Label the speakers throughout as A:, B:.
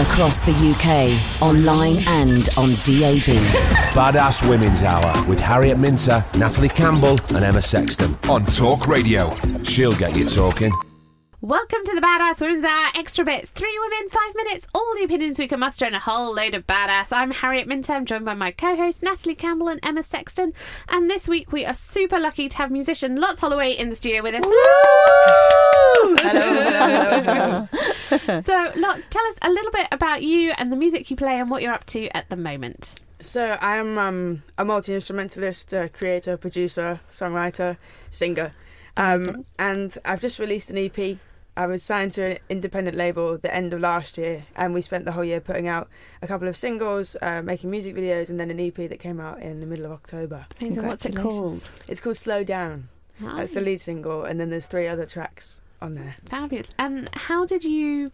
A: Across the UK, online and on DAB.
B: Badass Women's Hour with Harriet Minter, Natalie Campbell, and Emma Sexton on Talk Radio. She'll get you talking.
C: Welcome to the Badass Women's Hour Extra Bits. Three women, five minutes, all the opinions we can muster, and a whole load of badass. I'm Harriet Minter. I'm joined by my co hosts, Natalie Campbell and Emma Sexton. And this week we are super lucky to have musician Lots Holloway in the studio with us.
D: Hello, hello, hello.
C: so, Lots, tell us a little bit about you and the music you play and what you're up to at the moment.
D: So I am um, a multi instrumentalist, uh, creator, producer, songwriter, singer, um, and I've just released an EP. I was signed to an independent label the end of last year, and we spent the whole year putting out a couple of singles, uh, making music videos, and then an EP that came out in the middle of October.
C: Amazing. What's it called?
D: It's called Slow Down. That's the lead single, and then there's three other tracks on there.
C: Fabulous. And how did you?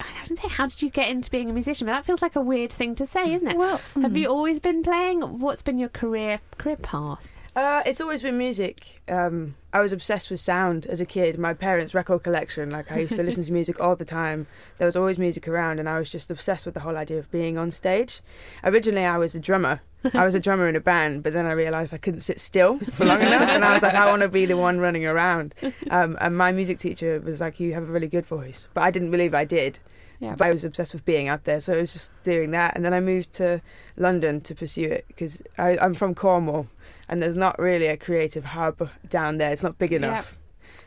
C: I was going to say, how did you get into being a musician? But that feels like a weird thing to say, isn't it?
E: Well,
C: have hmm. you always been playing? What's been your career career path?
D: Uh, it's always been music. Um, I was obsessed with sound as a kid. My parents' record collection, like I used to listen to music all the time. There was always music around, and I was just obsessed with the whole idea of being on stage. Originally, I was a drummer. I was a drummer in a band, but then I realised I couldn't sit still for long enough, and I was like, I want to be the one running around. Um, and my music teacher was like, "You have a really good voice," but I didn't believe I did.
C: Yeah.
D: But I was obsessed with being out there, so I was just doing that. And then I moved to London to pursue it because I'm from Cornwall, and there's not really a creative hub down there. It's not big enough.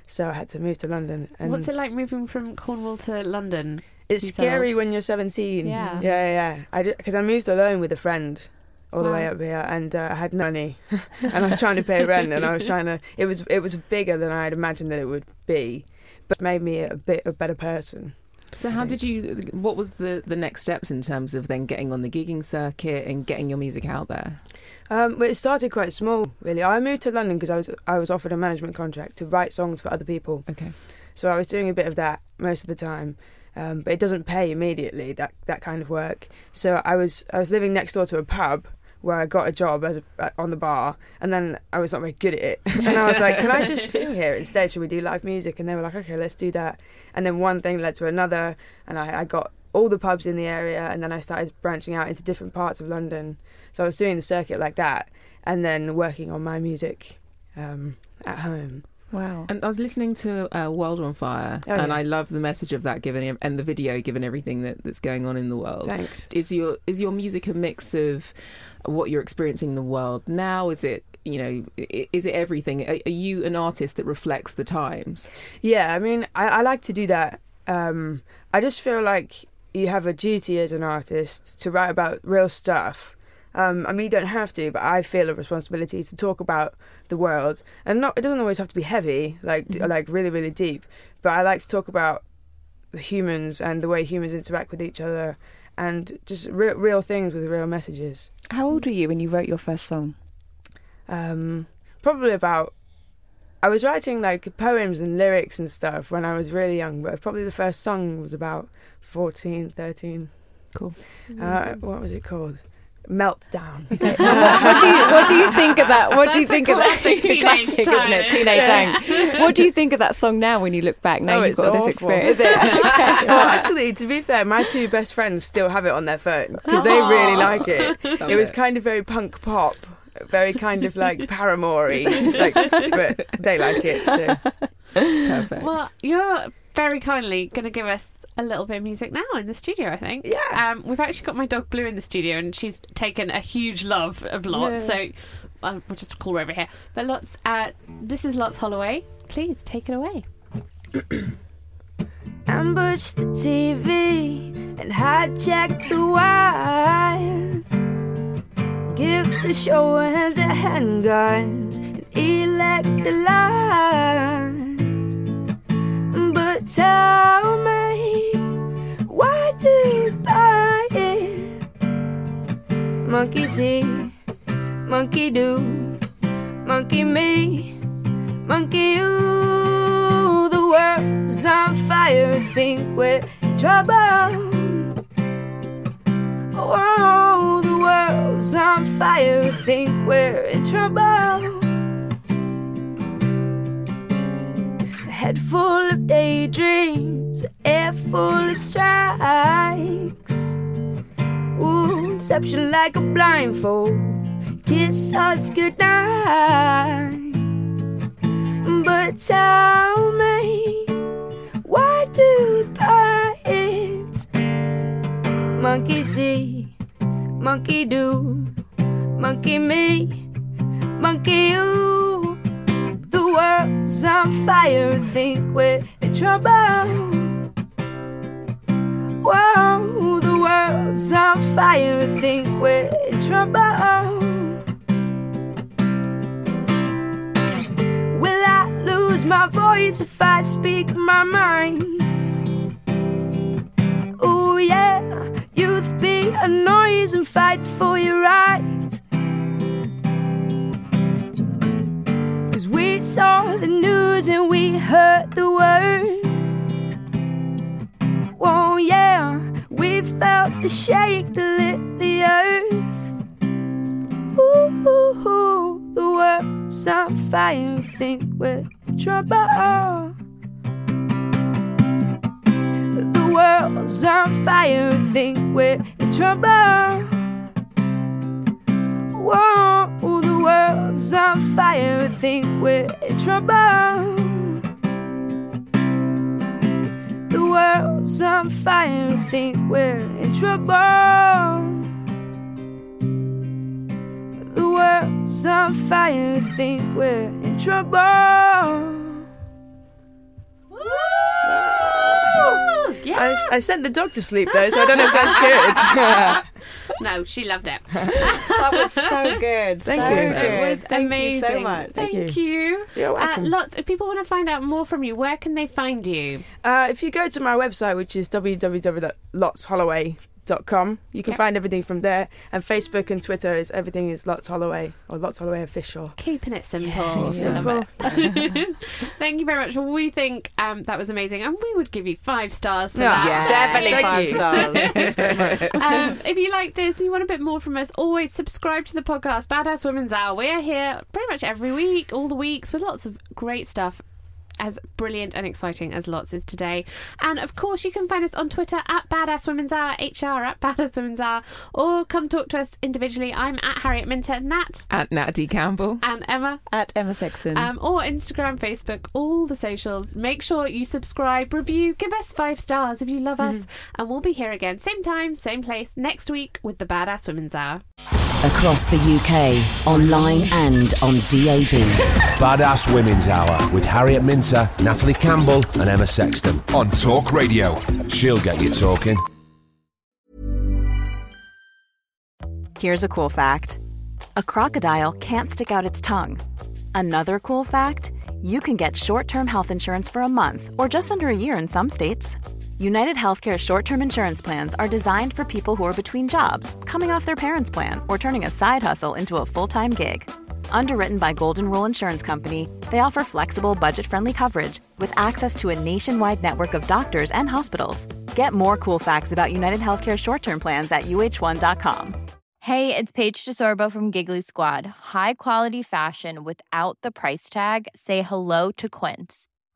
D: So I had to move to London. And
C: What's it like moving from Cornwall to London?
D: It's scary
C: settled?
D: when you're 17.
C: Yeah.
D: yeah, yeah. I because I moved alone with a friend all the way up here, and uh, I had no money, and I was trying to pay rent, and I was trying to. It was it was bigger than I had imagined that it would be, but it made me a bit a better person.
E: So how did you? What was the the next steps in terms of then getting on the gigging circuit and getting your music out there?
D: Um, well, it started quite small, really. I moved to London because I was I was offered a management contract to write songs for other people.
E: Okay.
D: So I was doing a bit of that most of the time, um, but it doesn't pay immediately that that kind of work. So I was I was living next door to a pub where I got a job as a, on the bar, and then I was not very good at it. and I was like, "Can I just sing here instead? Should we do live music?" And they were like, "Okay, let's do that." And then one thing led to another, and I, I got all the pubs in the area, and then I started branching out into different parts of London. So I was doing the circuit like that, and then working on my music um, at home.
E: Wow. And I was listening to uh, World on Fire,
D: Oh,
E: and
D: yeah.
E: I love the message of that, given and the video, given everything that, that's going on in the world.
D: Thanks.
E: Is your is your music a mix of what you're experiencing in the world now? Is it you know is it everything? Are, are you an artist that reflects the times?
D: Yeah, I mean, I, I like to do that. Um, I just feel like you have a duty as an artist to write about real stuff. Um, I mean, you don't have to, but I feel a responsibility to talk about the world, and not. It doesn't always have to be heavy, like
E: Mhm.
D: like really really deep. But I like to talk about humans and the way humans interact with each other, and just real real things with real messages.
F: How old were you when you wrote your first song?
D: um, probably about. I was writing like poems and lyrics and stuff when I was really young, but probably the first song was about 14, 13.
E: Cool.
D: Uh, what was it called? Meltdown.
F: what, do you, what do you think of that? What do you
C: That's a
F: think of that?
C: classic teenage
F: classic, isn't
C: time,
F: it?
C: isn't
F: Teenage
C: it?
F: angst. What do you think of that song now when you look back? Now
D: Oh,
F: you've
D: it's
F: got this experience. Is it? Okay.
D: well, actually, to be fair, my two best friends still have it on their phone because they really like it. It was kind of very punk pop, very kind of like Paramore like, but they like it. So.
E: Perfect.
C: Well, you're very kindly going to give us a little bit of music now in the studio, I think.
F: Yeah.
C: Um, we've actually got my dog Blue in the studio, and she's taken a huge love of Lots.
F: Yeah.
C: So uh, we'll just call her over here. But Lots, uh, this is Lots Holloway. Please take it away.
D: ambush the TV and hijack the wires. Give the show has and handguns and elect the lines. But tell me, why do you buy it? Monkey see, monkey do, monkey me, monkey you. The world's on fire, think we're in trouble. Oh, the world's on fire, think we're in trouble. A head full of daydreams, air full of strikes. Ooh, deception like a blindfold. Kiss us goodnight. But tell me, why do buy? Monkey see, monkey do, monkey me, monkey you. The world's on fire, think we're in trouble. Whoa, the world's on fire, think we're in trouble. Will I lose my voice if I speak my mind? And fight for your right. Cause we saw the news and we heard the words. Oh, yeah, we felt the shake that lit the earth. Ooh, ooh, the world's on fire, think we're trouble. The world's on fire, think we're trouble. Whoa, the world's on fire, think we're in trouble. The world's on fire, think we're in trouble. The world's on fire, think we're in trouble.
F: I, I sent the dog to sleep though, so I don't know if that's good.
C: no, she loved it.
E: That was so good.
F: Thank
E: so
F: you.
E: Good.
C: It was
E: Thank
C: amazing.
E: you so much.
C: Thank, you.
F: You're
C: Uh,
F: welcome.
C: lots. If people want to find out more from you, where can they find you?
F: Uh, if you go to my website, which is www.lotsholloway.com, you can
C: Yep.
F: find everything from there. And Facebook and Twitter is everything is Lots Holloway or Lots Holloway Official.
C: Keeping it simple.
F: Yes. Simple.
C: it. Thank you very much. We think um, that was amazing, and we would give you five stars for
F: Yeah.
C: that.
E: Definitely
F: Thank
E: five
F: you.
E: stars.
C: um, if you like this and you want a bit more from us, always subscribe to the podcast Badass Women's Hour. We're here pretty much every week, all the weeks, with lots of great stuff. As brilliant and exciting as lots is today. And of course, you can find us on Twitter at Badass Women's Hour, HR at Badass Women's Hour, or come talk to us individually. I'm at Harriet Minter, Nat,
G: At Natty Campbell.
C: and Emma.
E: At Emma Sexton.
C: Um, or Instagram, Facebook, all the socials. Make sure you subscribe, review, give us five stars if you love us, and we'll be here again, same time, same place, next week with the Badass Women's Hour.
H: Across the UK, online and on DAB.
B: Badass Women's Hour with Harriet Minter, Natalie Campbell, and Emma Sexton on Talk Radio. She'll get you talking.
I: Here's a cool fact a crocodile can't stick out its tongue. Another cool fact you can get short term health insurance for a month or just under a year in some states. United Healthcare short term insurance plans are designed for people who are between jobs, coming off their parents' plan, or turning a side hustle into a full time gig. Underwritten by Golden Rule Insurance Company, they offer flexible, budget friendly coverage with access to a nationwide network of doctors and hospitals. Get more cool facts about United Healthcare short term plans at uh1.com.
J: Hey, it's Paige DeSorbo from Giggly Squad. High quality fashion without the price tag. Say hello to Quince.